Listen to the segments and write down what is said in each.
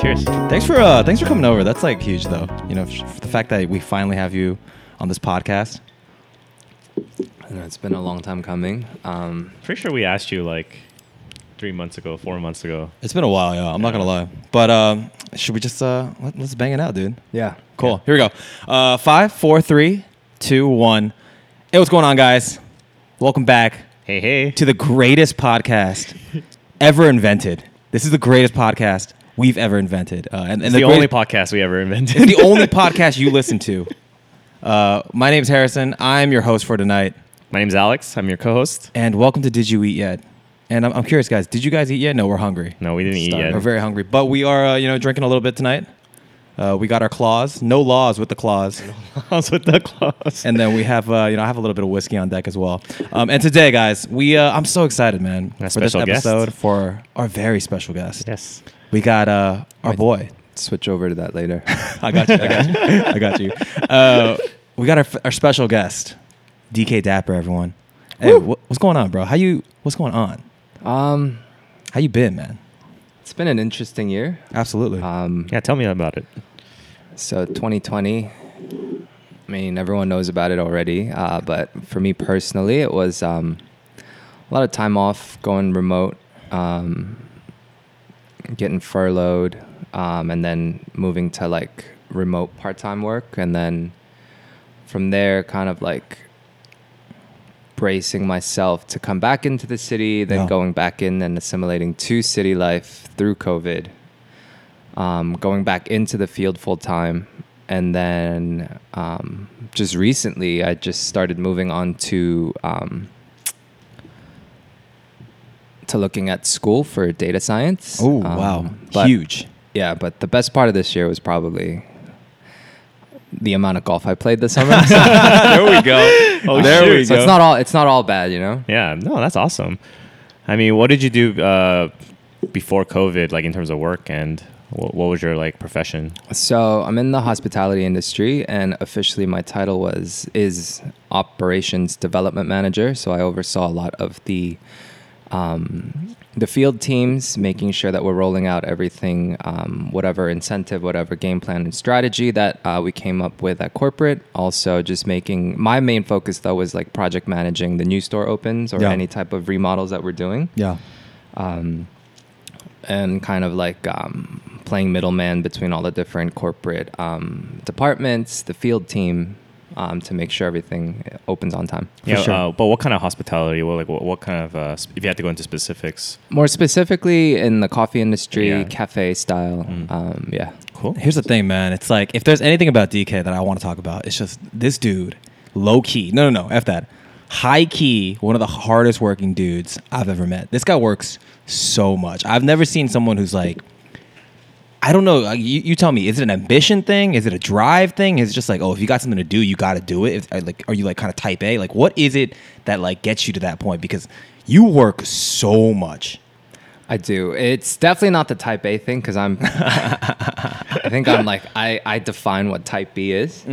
Cheers. Thanks for uh, thanks for coming over. That's like huge, though. You know, f- the fact that we finally have you on this podcast. I know, it's been a long time coming. Um, Pretty sure we asked you like three months ago, four months ago. It's been a while, yeah. I'm not gonna lie, but um, should we just uh, let, let's bang it out, dude? yeah. Cool. Here we go. Uh, five, four, three, two, one. Hey, what's going on, guys? Welcome back Hey, hey. to the greatest podcast ever invented. This is the greatest podcast we've ever invented, uh, and, and It's the, great- only podcast we ever invented. it's the only podcast you listen to. Uh, my name's Harrison. I'm your host for tonight, My name's Alex. I'm your co-host. and welcome to Did You Eat Yet? And I'm, I'm curious, guys. Did you guys eat yet? No, we're hungry. No, we didn't eat yet. We're very hungry, but we are, uh, you know, drinking a little bit tonight. Uh, we got our claws. No laws with the claws. How's with the claws? and then we have uh, you know I have a little bit of whiskey on deck as well. Um, and today, guys, we uh, I'm so excited, man, A for this special guest. episode for our very special guest. yes. We got uh, our Wait. boy. Switch over to that later. I got you. I got you. I got you. Uh, we got our, our special guest, DK Dapper. Everyone, hey, wh- what's going on, bro? How you? What's going on? um, How you been, man? it's been an interesting year. Absolutely. Um, Yeah, tell me about it. So 2020, I mean, everyone knows about it already. Uh, but for me personally, it was um, a lot of time off, going remote, um, getting furloughed, um, and then moving to like remote part-time work, and then from there, kind of like bracing myself to come back into the city, then Yeah. going back in and assimilating to city life through COVID um, going back into the field full time. And then um, just recently, I just started moving on to um, to looking at school for data science. oh Um, wow, but- huge. Yeah, but the best part of this year was probably the amount of golf I played this summer. So, there we go. Oh, there shoot. we so go. it's not all it's not all bad, you know. Yeah, no, that's awesome. I mean, what did you do uh, before COVID, like in terms of work, and what, what was your like profession? So I'm in the hospitality industry, and officially my title was is operations development manager. So I oversaw a lot of the um, the field teams, making sure that we're rolling out everything, um, whatever incentive, whatever game plan and strategy that uh, we came up with at corporate. Also, just making my main focus though was like project managing the new store opens or Yeah. any type of remodels that we're doing Yeah. um, and kind of like um, playing middleman between all the different corporate um, departments, the field team, um, to make sure everything opens on time. Yeah, sure. uh, but what kind of hospitality? Well, like what, what kind of uh, if you had to go into specifics? More specifically in the coffee industry, Yeah. cafe style. Mm. Um, yeah. Cool. Here's the thing, man. It's like if there's anything about DK that I want to talk about, it's just this dude, low key. No, no, no. F that. High key, one of the hardest working dudes I've ever met. This guy works so much. I've never seen someone who's like, I don't know. You, you tell me. Is it an ambition thing? Is it a drive thing? Is it just like, oh, if you got something to do, you got to do it? If, like, are you like kind of type A? Like, what is it that like gets you to that point? Because you work so much. I do. It's definitely not the type A thing because I'm. I think I'm like I, I define what type B is.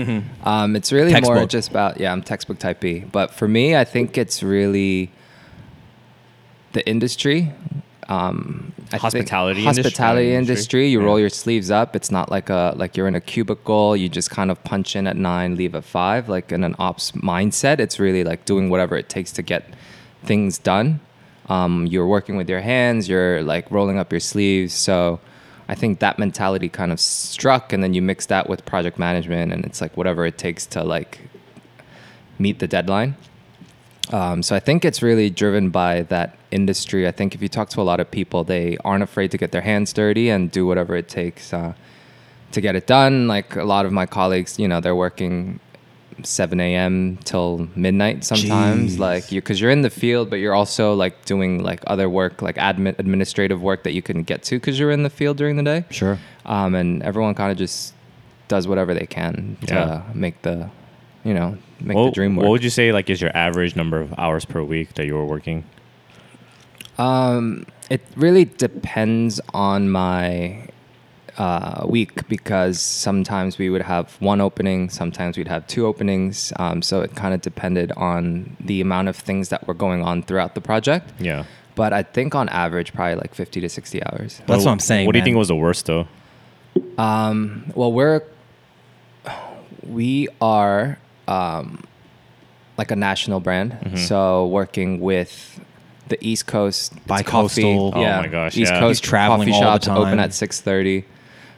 Um, it's really more just about yeah I'm textbook type B. But for me, I think it's really the industry. Um, I think Hospitality industry- hospitality industry. industry. You Yeah. roll your sleeves up. It's not like a like you're in a cubicle. You just kind of punch in at nine, leave at five. Like in an ops mindset, it's really like doing whatever it takes to get things done. Um, you're working with your hands. You're like rolling up your sleeves. So I think that mentality kind of struck, and then you mix that with project management, and it's like whatever it takes to like meet the deadline. Um, so I think it's really driven by that industry. I think if you talk to a lot of people, they aren't afraid to get their hands dirty and do whatever it takes uh, to get it done. Like a lot of my colleagues, you know, they're working 7 a.m. till midnight sometimes. Jeez. Like you, because you're in the field, but you're also like doing like other work, like admin, administrative work that you couldn't get to because you're in the field during the day. Sure. Um, and everyone kind of just does whatever they can to Yeah. make the, you know, make what, the dream work. What would you say like is your average number of hours per week that you were working? Um, it really depends on my uh, week because sometimes we would have one opening, sometimes we'd have two openings. Um, so it kind of depended on the amount of things that were going on throughout the project. Yeah. But I think on average, probably like 50 to 60 hours. That's what I'm saying, What do you think was the worst though? Um, well, we're we are um, like a national brand, Mm-hmm. so working with the East Coast it's Bi-coastal. coffee- Oh my gosh, East yeah. Coast He's traveling coffee all the shops open at six thirty.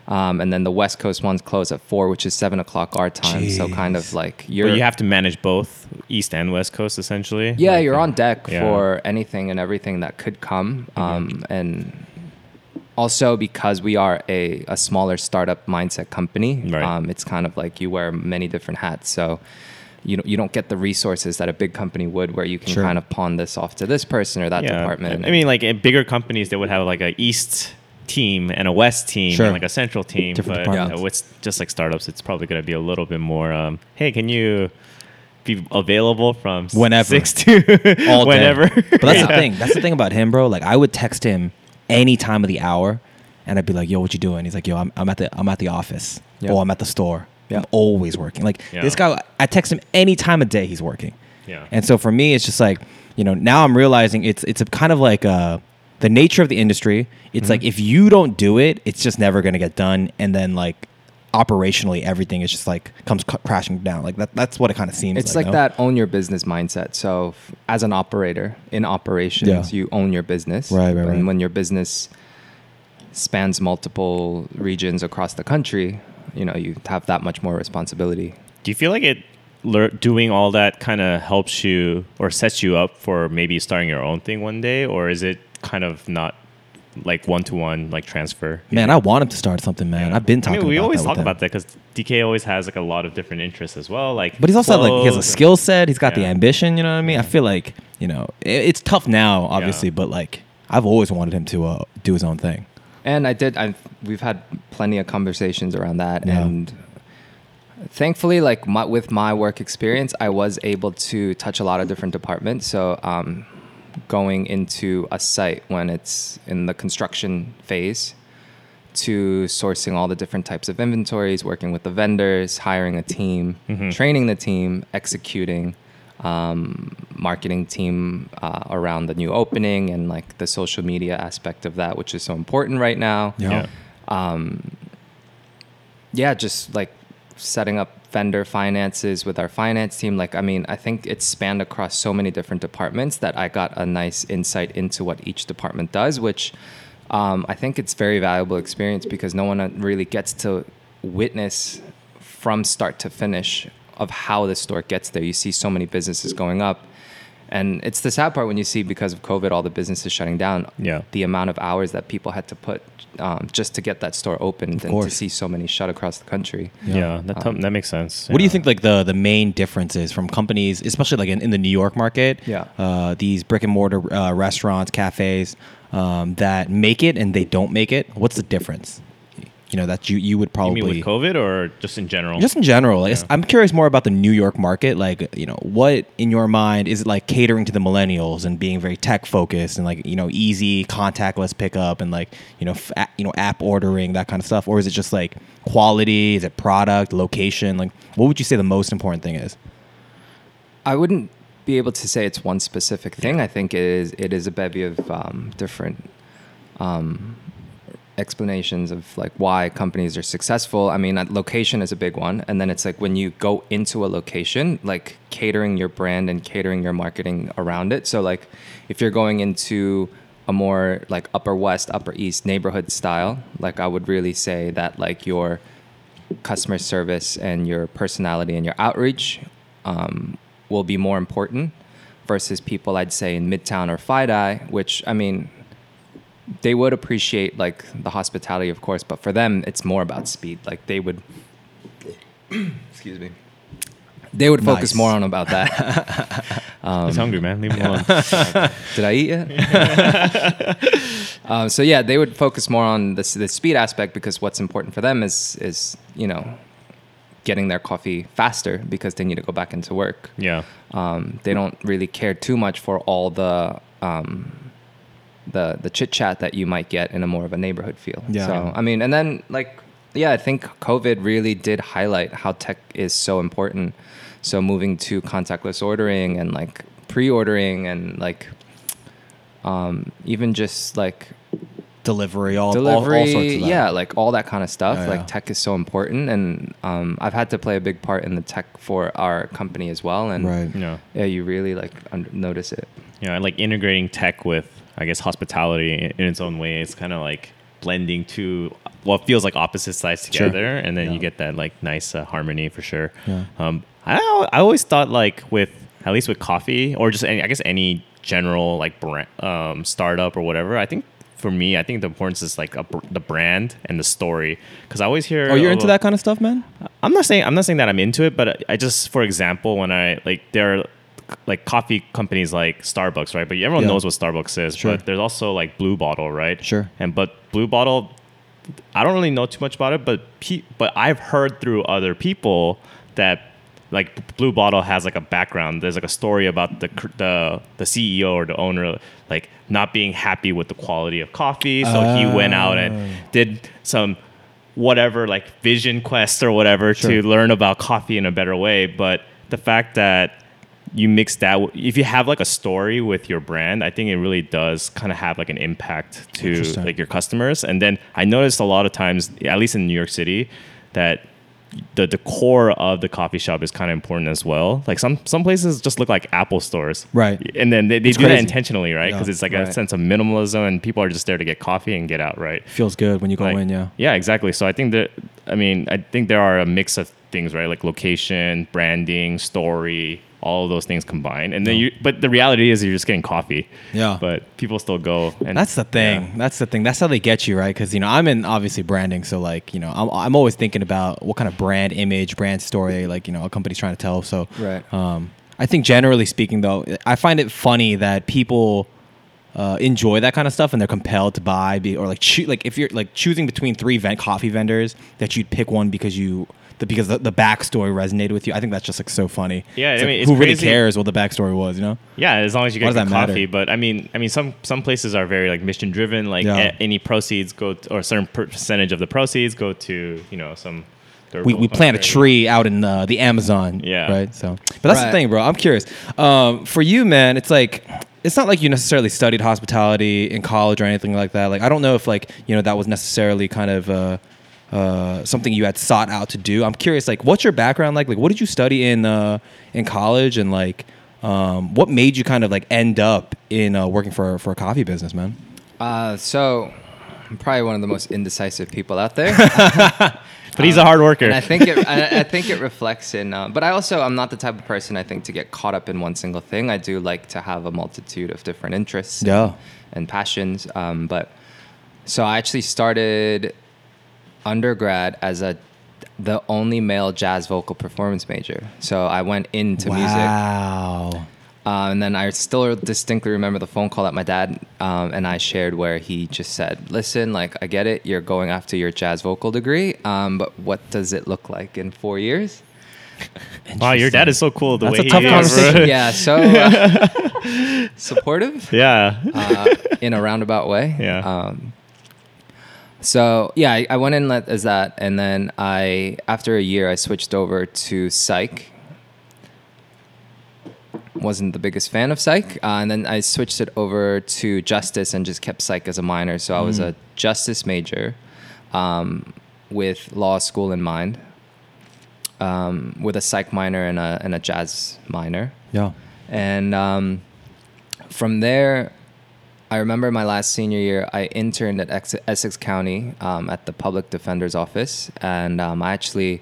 Um, and then the West Coast ones close at four, which is seven o'clock our time. So kind of like you're But you have to manage both East and West Coast essentially. yeah, Like, you're on deck yeah. for anything and everything that could come. Um, and also because we are a, a smaller startup mindset company, Right. um, it's kind of like you wear many different hats. So you don't, you don't get the resources that a big company would where you can Sure. kind of pawn this off to this person or that Yeah. department. I mean, like in bigger companies, they would have like a East team and a West team Sure. and like a Central team. Different but departments. uh, with just like startups, it's probably going to be a little bit more. Um, hey, can you be available from Whenever. six to all day. whenever? But that's the thing. That's the thing about him, bro. Like I would text him any time of the hour, and I'd be like, "Yo, what you doing?" He's like, "Yo, I'm, I'm at the I'm at the office. Yeah. Oh, I'm at the store. Yeah. I'm always working. Like Yeah. this guy, I text him any time of day. He's working. Yeah. And so for me, it's just like you know now I'm realizing it's it's a kind of like uh, the nature of the industry. It's Mm-hmm. like if you don't do it, it's just never to get done, and then like operationally everything is just like comes c- crashing down. Like that that's what it kind of seems. Like. It's like no? that own your business mindset. So, f- as an operator in operations, Yeah. you own your business. Right, right, And right. when your business spans multiple regions across the country, you know, you have that much more responsibility. Do you feel like it lear- doing all that kind of helps you or sets you up for maybe starting your own thing one day, or is it kind of not like one to one like transfer? Man, I want him to start something, man. I've been talking. I mean, we about always that talk about that because DK always has like a lot of different interests as well. Like, But he's also like he has a skill set. He's got the ambition. You know what I mean? I feel like you know it, it's tough now, obviously, Yeah. but like I've always wanted him to uh, do his own thing. And I did. I we've had plenty of conversations around that, Yeah. and thankfully, like my, with my work experience, I was able to touch a lot of different departments. So, um, going into a site when it's in the construction phase, to sourcing all the different types of inventories, working with the vendors, hiring a team, Mhm. training the team, executing. Um, marketing team uh, around the new opening and like the social media aspect of that, which is so important right now Yeah. Yeah. yeah, just like setting up vendor finances with our finance team. Like, I mean, I think it spanned across so many different departments that I got a nice insight into what each department does, which um, I think it's very valuable experience because no one really gets to witness from start to finish of how the store gets there. You see so many businesses going up. And it's the sad part when you see because of COVID, all the businesses shutting down. Yeah. The amount of hours that people had to put um, just to get that store opened and to see so many shut across the country. Yeah, that, t- that makes sense. What do you think like the the main differences from companies, especially like in, in the New York market? Yeah. Uh, these brick and mortar uh, restaurants, cafes um, that make it and they don't make it. What's the difference? You know that you you would You probably mean with COVID or just in general? Just in general, like, Yeah. I'm curious more about the New York market. Like, you know, what in your mind is it like catering to the millennials and being very tech focused and like you know easy contactless pickup and like you know f- a- you know app ordering that kind of stuff, or is it just like quality? Is it product, location? Like, what would you say the most important thing is? I wouldn't be able to say it's one specific thing. I think it is it is a bevy of um, different um, explanations of like why companies are successful. I mean, location is a big one, and then it's like when you go into a location, like catering your brand and catering your marketing around it. So like, if you're going into a more like upper west, upper east neighborhood style, like I would really say that like your customer service and your personality and your outreach um, will be more important versus people I'd say in Midtown or FiDi, which I mean, they would appreciate like the hospitality, of course, but for them, it's more about speed. Like they would, excuse me, they would focus Nice. more on about that. Um, He's hungry, man. Leave him alone. Did I eat yet? um, so yeah, they would focus more on the, the speed aspect because what's important for them is is you know getting their coffee faster because they need to go back into work. yeah. Um, they don't really care too much for all the um, the the chit chat that you might get in a more of a neighborhood feel. Yeah. So I mean, and then like yeah, I think COVID really did highlight how tech is so important. So moving to contactless ordering and like pre-ordering and like um, even just like delivery, all, all- delivery, all, sorts of that. yeah, like all that kind of stuff. Yeah, like yeah. tech is so important, and um, I've had to play a big part in the tech for our company as well. And Right. You know, yeah, you really like un- notice it. you know, and, like integrating tech with, I guess, hospitality in, its own way. It's kind of like blending two what feels like opposite sides Sure. together, and then Yeah. you get that like nice uh, harmony for sure. Yeah. Um, I I always thought like with at least with coffee or just any I guess any general like brand, um, startup or whatever. I think for me, I think the importance is like a, br- the brand and the story because I always hear. Oh, you're into that kind of stuff, man? I'm not saying I'm not saying that I'm into it, but I- I just, for example, when I like there are like coffee companies like Starbucks, right? But everyone Yeah. knows what Starbucks is. Sure. But there's also like Blue Bottle, right? Sure. And but Blue Bottle, I don't really know too much about it, but pe- but I've heard through other people that like Blue Bottle has like a background. There's like a story about the the the CEO or the owner like not being happy with the quality of coffee, so he went out and Oh. did some whatever like vision quest or whatever Sure. to learn about coffee in a better way. But the fact that you mix that if you have like a story with your brand i think it really does kind of have like an impact to like your customers and then i noticed a lot of times at least in new york city that the, the core of the coffee shop is kind of important as well like some some places just look like apple stores Right. and then they, they It's do that intentionally right because Yeah. it's like a sense of minimalism and people are just there to get coffee and get out right Feels good when you go like, in, yeah. Yeah, exactly. So I think that I mean I think there are a mix of things, right? Like location, branding, story, all of those things combined. And then you but the reality is you're just getting coffee. Yeah. But people still go and That's the thing. Yeah. That's the thing. That's how they get you, right? Because you know, I'm in obviously branding, so like you know, I'm, I'm always thinking about what kind of brand image, brand story, like you know, a company's trying to tell. So, Right. Um, I think generally speaking, though, I find it funny that people uh, enjoy that kind of stuff and they're compelled to buy, be, or like choo- like if you're like choosing between three vent coffee vendors that you'd pick one because you. The, because the, the backstory resonated with you, I think that's just like so funny. Yeah, It's I like, mean, it's who really crazy. cares what the backstory was, you know? Yeah, as long as you Why get does good matter? coffee. But I mean, I mean, some some places are very like mission driven. Like Yeah. a- any proceeds go to, or a certain percentage of the proceeds go to you know some. we, we plant a tree out in uh, the Amazon. Yeah. Right. So, but that's the thing, bro. I'm curious. Um, for you, man, it's like it's not like you necessarily studied hospitality in college or anything like that. Like, I don't know if like you know that was necessarily kind of. Uh, uh, something you had sought out to do. I'm curious, like, what's your background like? Like, what did you study in uh, in college, and like, um, what made you kind of like end up in uh, working for for a coffee business, man? Uh, so I'm probably one of the most indecisive people out there. But he's a hard worker. And I think it, I, I think it reflects in. Uh, but I also I'm not the type of person I think to get caught up in one single thing. I do like to have a multitude of different interests. and- Yeah. And, passions. Um, but so I actually started undergrad as a the only male jazz vocal performance major. So I went into music. wow. Uh, and then I still distinctly remember the phone call that my dad um, and I shared where he just said, Listen, like, I get it. You're going after your jazz vocal degree, um, but what does it look like in four years? wow, your dad is so cool. The That's way a tough he is. conversation. yeah, so uh, supportive yeah. uh, in a roundabout way. Yeah. Um, so yeah, I, I went in as that, and then I, after a year, I switched over to psych. Wasn't the biggest fan of psych, uh, and then I switched it over to justice and just kept psych as a minor. So I was a justice major, um, with law school in mind, um, with a psych minor and a and a jazz minor. Yeah. And um, from there, I remember my last senior year, I interned at Ex- Essex County um, at the public defender's office. And um, I actually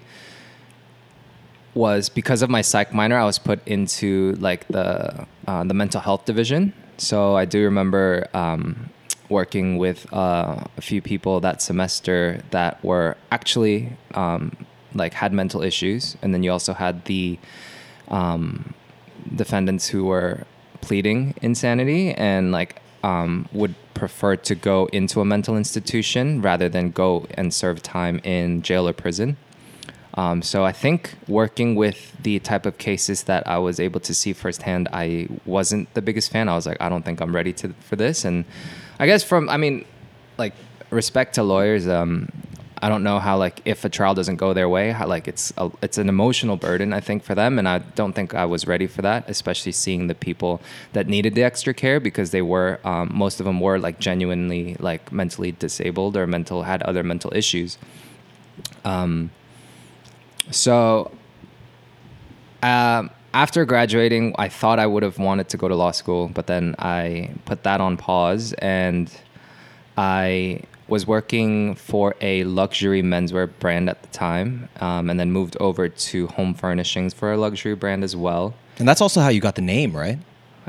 was, because of my psych minor, I was put into like the, uh, the mental health division. So I do remember um, working with uh, a few people that semester that were actually um, like had mental issues. And then you also had the um, defendants who were pleading insanity and like um, would prefer to go into a mental institution rather than go and serve time in jail or prison. Um, so I think working with the type of cases that I was able to see firsthand, I wasn't the biggest fan. I was like, I don't think I'm ready to for this. And I guess from, I mean, like respect to lawyers, um, I don't know how like if a trial doesn't go their way, how like it's a, it's an emotional burden I think for them, and I don't think I was ready for that, especially seeing the people that needed the extra care because they were um, most of them were like genuinely like mentally disabled or mental had other mental issues. Um, so um, after graduating, I thought I would have wanted to go to law school, but then I put that on pause and I was working for a luxury menswear brand at the time, um, and then moved over to home furnishings for a luxury brand as well. And that's also how you got the name, right?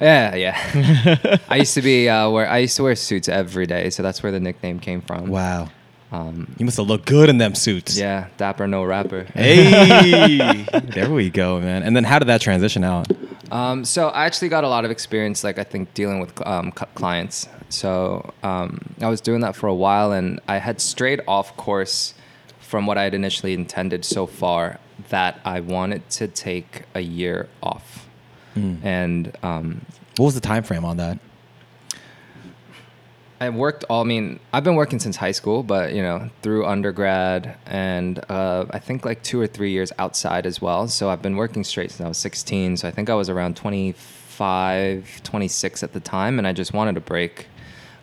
Yeah, yeah. I used to be uh, where I used to wear suits every day, so that's where the nickname came from. Wow. Um, You must have looked good in them suits. yeah, dapper no rapper. Hey, there we go, man. And then how did that transition out? Um, so I actually got a lot of experience, like I think dealing with um, clients. So um, I was doing that for a while, and I had strayed off course from what I had initially intended so far that I wanted to take a year off. And um, What was the time frame on that? I worked all. I mean, I've been working since high school, but you know, through undergrad and uh, I think like two or three years outside as well. So I've been working straight since I was 16. So I think I was around 25, 26 at the time, and I just wanted a break.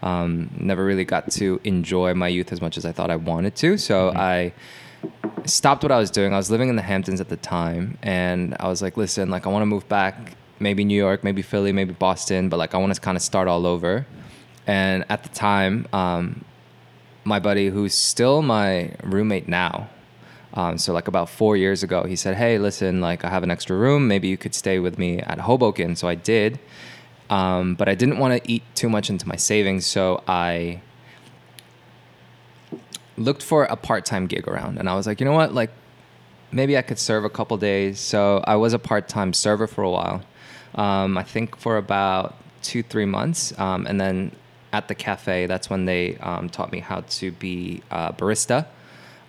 Um, never really got to enjoy my youth as much as I thought I wanted to. So I stopped what I was doing. I was living in the Hamptons at the time, and I was like, listen, like I want to move back, maybe New York, maybe Philly, maybe Boston, but like I want to kind of start all over. And at the time, um, my buddy, who's still my roommate now, um, so like about four years ago, he said, "Hey, listen, like I have an extra room. Maybe you could stay with me at Hoboken." So I did, um, but I didn't want to eat too much into my savings, so I looked for a part-time gig around, and I was like, you know what, like maybe I could serve a couple days. So I was a part-time server for a while. Um, I think for about two, three months, um, and then at the cafe, that's when they um, taught me how to be a barista.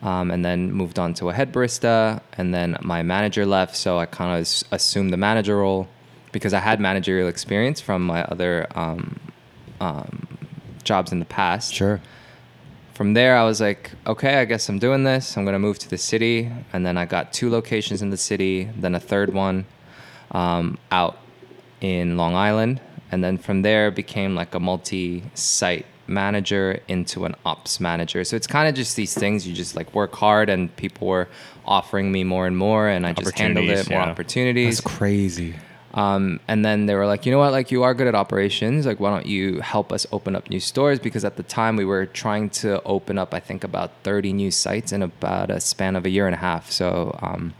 Um, and then moved on to a head barista, and then my manager left, so I kind of assumed the manager role because I had managerial experience from my other um, um, jobs in the past Sure. from there, I was like, okay, I guess I'm doing this. I'm gonna move to the city, and then I got two locations in the city, then a third one um, out in Long Island, and then from there became like a multi-site manager into an ops manager. So it's kind of just these things you just like work hard, and people were offering me more and more, and I just handled it more yeah. opportunities. That's crazy. Um, and then they were like, you know what, like you are good at operations. Like, why don't you help us open up new stores? Because at the time we were trying to open up, I think, about 30 new sites in about a span of a year and a half. So um,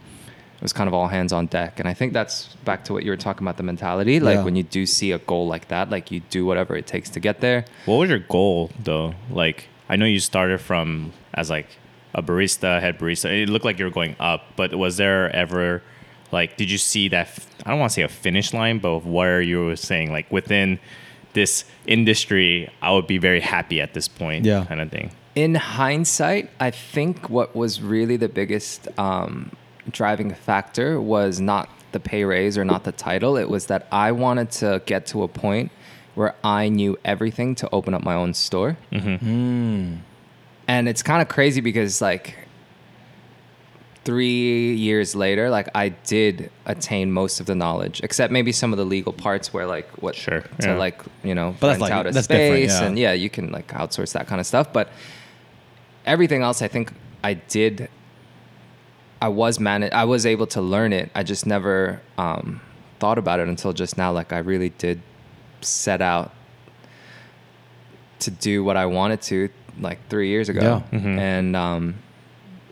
it was kind of all hands on deck. And I think that's back to what you were talking about the mentality. Like, Yeah. when you do see a goal like that, like you do whatever it takes to get there. What was your goal though? Like I know you started from as like a barista, head barista. It looked like you were going up, but was there ever like did you see that f- I don't want to say a finish line, but where you were saying like within this industry, I would be very happy at this point, Yeah. kind of thing. In hindsight, I think what was really the biggest um, driving factor was not the pay raise or not the title. It was that I wanted to get to a point where I knew everything to open up my own store. Mm-hmm. And it's kind of crazy because, like, three years later, like, I did attain most of the knowledge, except maybe some of the legal parts where, like, what Sure, to, yeah. like, you know, But that's rent like- out a that's space yeah. and yeah, you can like outsource that kind of stuff. But everything else, I think I did. I was man. I was able to learn it. I just never um, thought about it until just now. Like I really did set out to do what I wanted to, like three years ago. Yeah. Mhm. And um,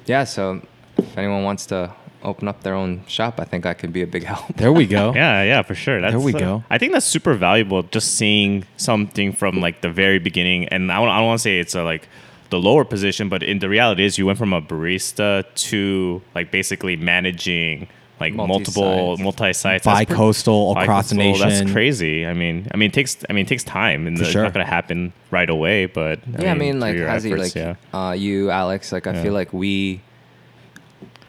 yeah, so if anyone wants to open up their own shop, I think I could be a big help. There we go. Yeah, yeah, for sure. That's, There we uh, go. I think that's super valuable. Just seeing something from like the very beginning, and I don't, I don't want to say it's a, like the lower position, but in the reality is you went from a barista to like basically managing like multiple Multi-sites. multi sites, Bi-coastal, across the nation. That's crazy. I mean, I mean, it takes I mean, it takes time, and For it's not gonna happen right away. But yeah, I mean, like your Hazi, efforts, like yeah. uh, you, Alex, like I Yeah. feel like we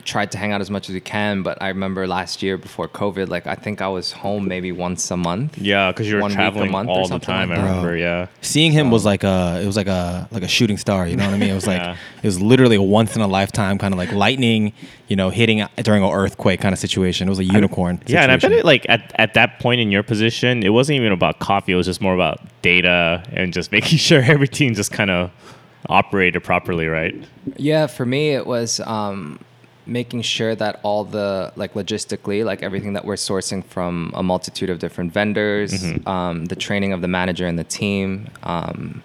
tried to hang out as much as we can. But I remember last year before COVID, like I think I was home maybe once a month. Yeah, because you were One week a traveling month or all the something time. like I remember. Bro. Yeah. Seeing him was like a it was like a like a shooting star. You know what I mean? It was like Yeah. it was literally a once in a lifetime kind of like lightning, you know, hitting during an earthquake kind of situation. It was a unicorn. Yeah, and I bet situation. it like at, at that point in your position, it wasn't even about coffee. It was just more about data and just making sure everything just kind of operated properly, right? Yeah, for me it was um, making sure that all the like logistically, like everything that we're sourcing from a multitude of different vendors, um, the training of the manager and the team, um,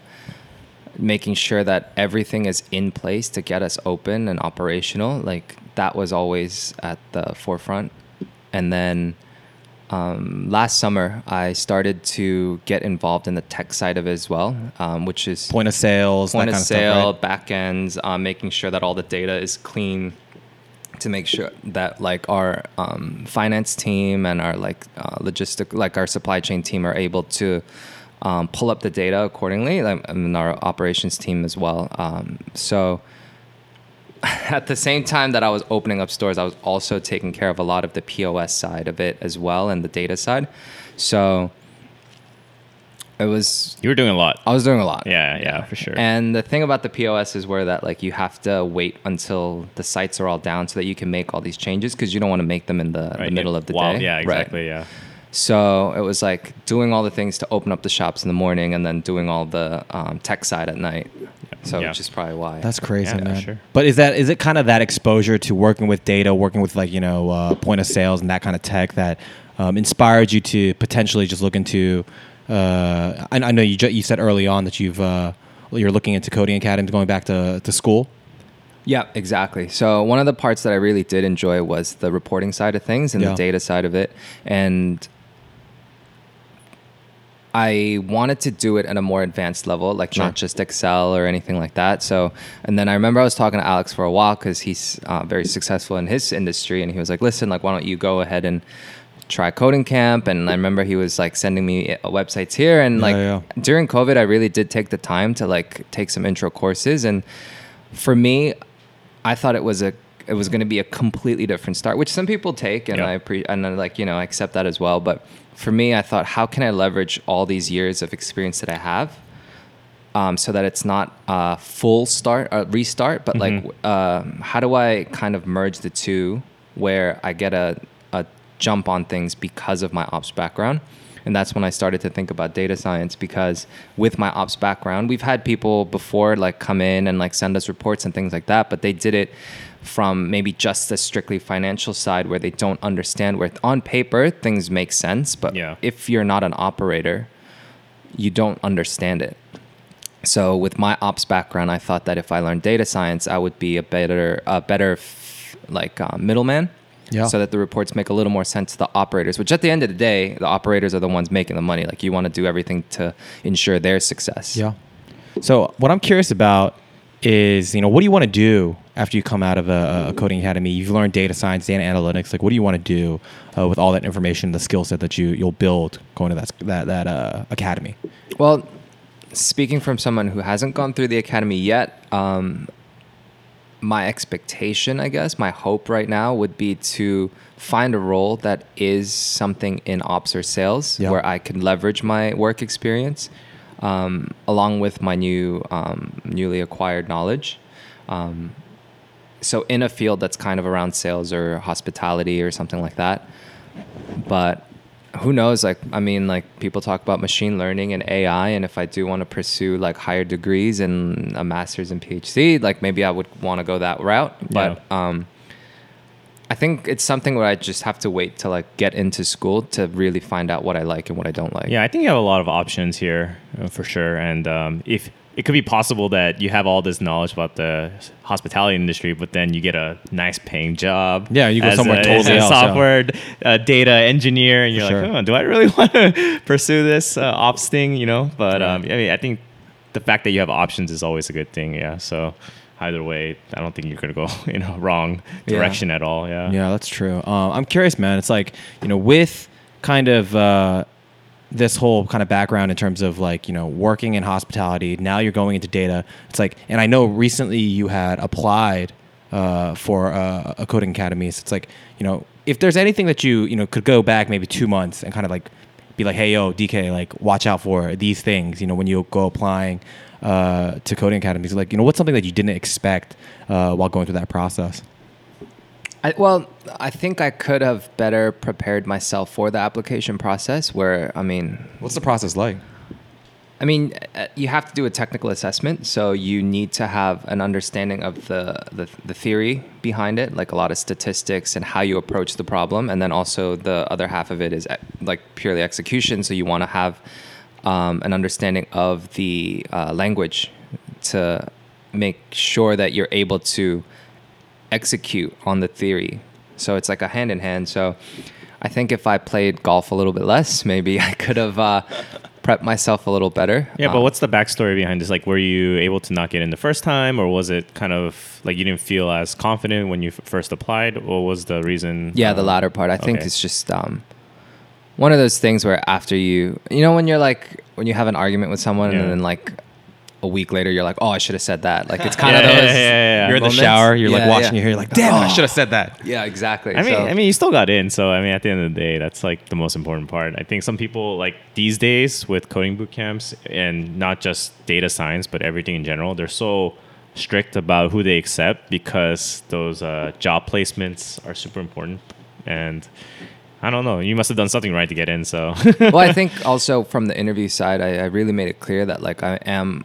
making sure that everything is in place to get us open and operational. Like that was always at the forefront, and then. Um, last summer, I started to get involved in the tech side of it as well, um, which is point of sales, point that of kind sale, of stuff, right? back ends, um, making sure that all the data is clean to make sure that like our um, finance team and our like uh, logistic like our supply chain team are able to um, pull up the data accordingly and our operations team as well um, so at the same time that I was opening up stores, I was also taking care of a lot of the POS side of it as well and the data side. So it was You were doing a lot. I was doing a lot. Yeah, yeah, for sure. And the thing about the POS is where that like you have to wait until the sites are all down so that you can make all these changes because you don't want to make them in the, the middle of the Wow, day. Yeah, Right. exactly. Yeah. So it was like doing all the things to open up the shops in the morning and then doing all the um, tech side at night. So Yeah. which is probably why. That's crazy, Yeah, man. sure. But is that is it kind of that exposure to working with data, working with like you know uh, point of sales and that kind of tech that um, inspired you to potentially just look into? Uh, I, I know you ju- you said early on that you've uh, you're looking into coding academies, going back to, to school. Yeah, exactly. So one of the parts that I really did enjoy was the reporting side of things and Yeah. the data side of it. And I wanted to do it at a more advanced level, like Sure. not just Excel or anything like that. So, and then I remember I was talking to Alex for a while because he's uh, very successful in his industry, and he was like, "Listen, like, why don't you go ahead and try coding camp?" And I remember he was like sending me uh, websites here, and like yeah. during COVID, I really did take the time to like take some intro courses, and for me, I thought it was a it was going to be a completely different start, which some people take, and Yeah. I pre- and I like you know I accept that as well. But for me, I thought, how can I leverage all these years of experience that I have, um, so that it's not a full start, a restart, but like, um how do I kind of merge the two, where I get a jump on things because of my ops background. And that's when I started to think about data science because with my ops background, we've had people before like come in and like send us reports and things like that, but they did it from maybe just the strictly financial side where they don't understand where on paper things make sense, but Yeah. if you're not an operator, you don't understand it. So with my ops background, I thought that if I learned data science, I would be a better, a better f- like uh, middleman. Yeah. So that the reports make a little more sense to the operators. Which at the end of the day, the operators are the ones making the money. Like you want to do everything to ensure their success. Yeah. So what I'm curious about is, you know, what do you want to do after you come out of a, a coding academy? You've learned data science, data analytics. Like, what do you want to do uh, with all that information, the skill set that you you'll build going to that that that uh, academy? Well, speaking from someone who hasn't gone through the academy yet, um, my expectation, I guess, my hope right now would be to find a role that is something in ops or sales where I can leverage my work experience um, along with my new um, newly acquired knowledge. Um, so in a field that's kind of around sales or hospitality or something like that. But who knows? Like, I mean, like people talk about machine learning and AI, and if I do want to pursue like higher degrees and a master's and PhD, like maybe I would want to go that route. But um, I think it's something where I just have to wait to like get into school to really find out what I like and what I don't like. Yeah, I think you have a lot of options here uh, for sure. And um, if it could be possible that you have all this knowledge about the hospitality industry, but then you get a nice paying job. Yeah, you go somewhere a, totally as a else, yeah. software uh, data engineer, and you're For like, sure. oh, do I really want to pursue this uh, ops thing? You know, but um, I mean, I think the fact that you have options is always a good thing. Yeah, so. Either way, I don't think you're gonna go in a wrong Yeah. direction at all. Yeah. Yeah, that's true. Uh, I'm curious, man. It's like you know, with kind of uh, this whole kind of background in terms of like you know working in hospitality. Now you're going into data. It's like, and I know recently you had applied uh, for uh, a coding academy. So it's like you know, if there's anything that you you know could go back maybe two months and kind of like be like, hey yo, DK, like watch out for these things. You know, when you go applying uh, to coding academies, like you know, what's something that you didn't expect uh, while going through that process? I, well, I think I could have better prepared myself for the application process. Where I mean, What's the process like? I mean, uh, you have to do a technical assessment, so you need to have an understanding of the, the the theory behind it, like a lot of statistics and how you approach the problem, and then also the other half of it is uh, like purely execution. So you want to have um, an understanding of the uh, language to make sure that you're able to execute on the theory. So it's like a hand in hand. So I think if I played golf a little bit less, maybe I could have uh, prepped myself a little better. Yeah, but Um, what's the backstory behind this? Like, were you able to not get in the first time, or was it kind of like you didn't feel as confident when you f- first applied? What was the reason? Yeah, the um, latter part. I think it's just um, one of those things where after you, you know, when you're like, when you have an argument with someone Yeah. and then like a week later you're like, oh, I should have said that. Like it's kind of yeah, those. yeah, yeah. You're in the shower, you're like yeah. your hair, you're like, damn, I Oh. should have said that. Yeah, exactly. I mean, So- I mean, you still got in, so I mean, at the end of the day, that's like the most important part. I think some people like these days with coding boot camps and not just data science, but everything in general, they're so strict about who they accept because those uh, job placements are super important. And I don't know, you must have done something right to get in. So well, I think also from the interview side, I, I really made it clear that like I am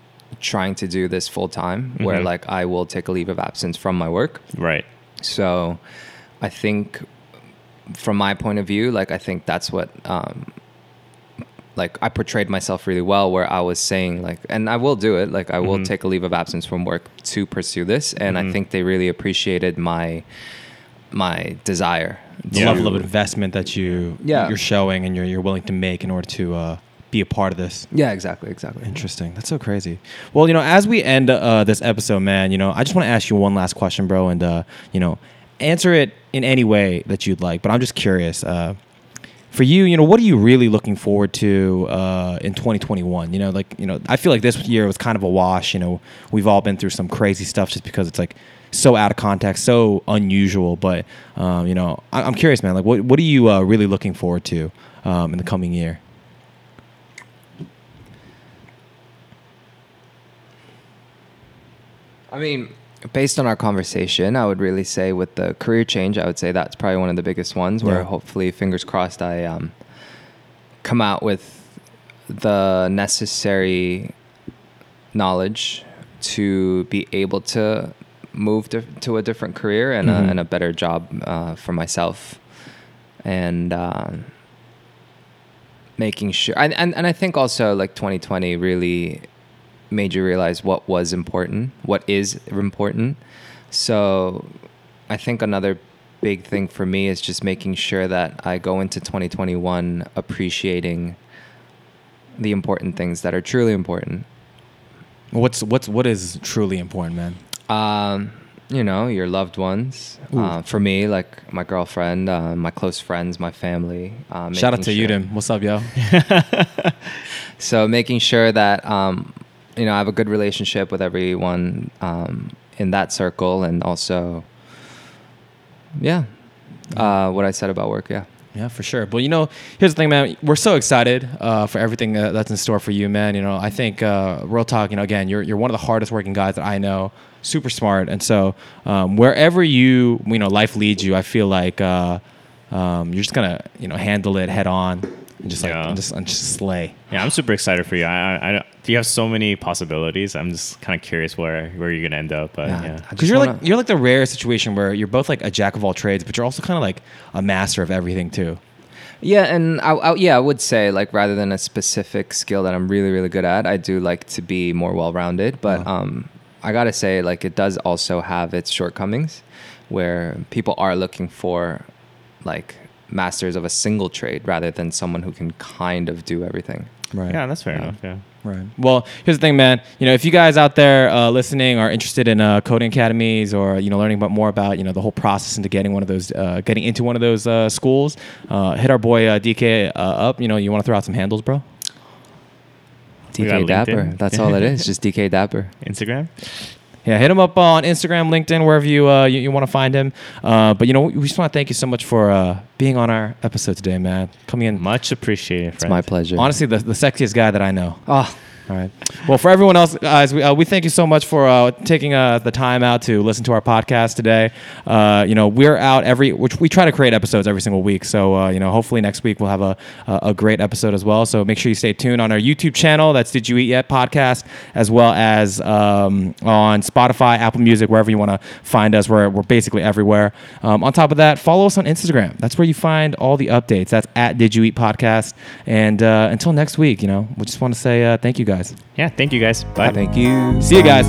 trying to do this full time, where Mhm. like I will take a leave of absence from my work. right, So I think from my point of view, like I think that's what um like I portrayed myself really well where I was saying like and I will do it, like I will Mhm. take a leave of absence from work to pursue this and I Mhm. think they really appreciated my my desire. The level of investment that you Yeah. you're showing and you're you're willing to make in order to uh, be a part of this. Yeah, exactly, exactly. Interesting. That's so crazy. Well, you know, as we end uh, this episode, man, you know, I just want to ask you one last question, bro, and uh, you know, answer it in any way that you'd like. But I'm just curious. Uh, for you, you know, what are you really looking forward to uh, in 2021? You know, like, you know, I feel like this year was kind of a wash. You know, we've all been through some crazy stuff just because it's like so out of context, so unusual. But um, you know, I- I'm curious, man. Like, what what are you uh, really looking forward to um, in the coming year? I mean, based on our conversation, I would really say with the career change, I would say that's probably one of the biggest ones where Yeah. hopefully, fingers crossed, I um, come out with the necessary knowledge to be able to move to, to a different career and, Mhm. a, and a better job uh, for myself. And um, making sure, and, and, and I think also like 2020 really made you realize what was important, what is important. So I think another big thing for me is just making sure that I go into 2021 appreciating the important things that are truly important. What's what's what is truly important, man? Um, you know, your loved ones. Uh, for me, like my girlfriend, uh, my close friends, my family. Uh, Shout out to sure- Udem. What's up, yo? So making sure that um, you know I have a good relationship with everyone um, in that circle, and also, yeah, uh, what I said about work. Yeah, Yeah, for sure. But you know, here's the thing, man. We're so excited uh, for everything uh, that's in store for you, man. You know, I think uh, real talk. You know, again, you're you're one of the hardest working guys that I know. Super smart, and so um, wherever you you know life leads you, I feel like uh, um, you're just gonna you know handle it head on and just like Yeah. and just and just slay. yeah, I'm super excited for you. I, I, I you have so many possibilities. I'm just kind of curious where where you're gonna end up. But Yeah, yeah, Because just you're wanna- like you're like the rare situation where you're both like a jack of all trades, but you're also kind of like a master of everything too. yeah, and I, I, yeah, I would say like rather than a specific skill that I'm really really good at, I do like to be more well rounded. But Uh-huh. um, I gotta say, like it does also have its shortcomings, where people are looking for like masters of a single trade rather than someone who can kind of do everything. Right. yeah, that's fair Yeah. enough. Yeah. Right. Well, here's the thing, man. You know, if you guys out there uh, listening are interested in uh, coding academies or you know learning about more about you know the whole process into getting one of those, uh, getting into one of those uh, schools, uh, hit our boy uh, DK uh, up. You know, you want to throw out some handles, bro? DK Dapper. LinkedIn. That's all it is. Just DK Dapper. Instagram. Yeah, hit him up on Instagram, LinkedIn, wherever you uh, you, you want to find him. Uh, but you know, we just want to thank you so much for uh, being on our episode today, man. Coming in, Much appreciated. Friend. It's my pleasure. honestly, the, the sexiest guy that I know. Oh, All right. Well, for everyone else, guys, we, uh, we thank you so much for uh, taking uh, the time out to listen to our podcast today. Uh, you know, we're out every, which we try to create episodes every single week. So, uh, you know, hopefully next week we'll have a, a, great episode as well. So make sure you stay tuned on our YouTube channel. That's Did You Eat Yet podcast, as well as um, on Spotify, Apple Music, wherever you want to find us. We're, we're basically everywhere. Um, on top of that, follow us on Instagram. That's where you find all the updates. That's at Did You Eat podcast. And uh, until next week, you know, we just want to say thank you guys. Yeah, thank you guys. Bye. Thank you. See you guys.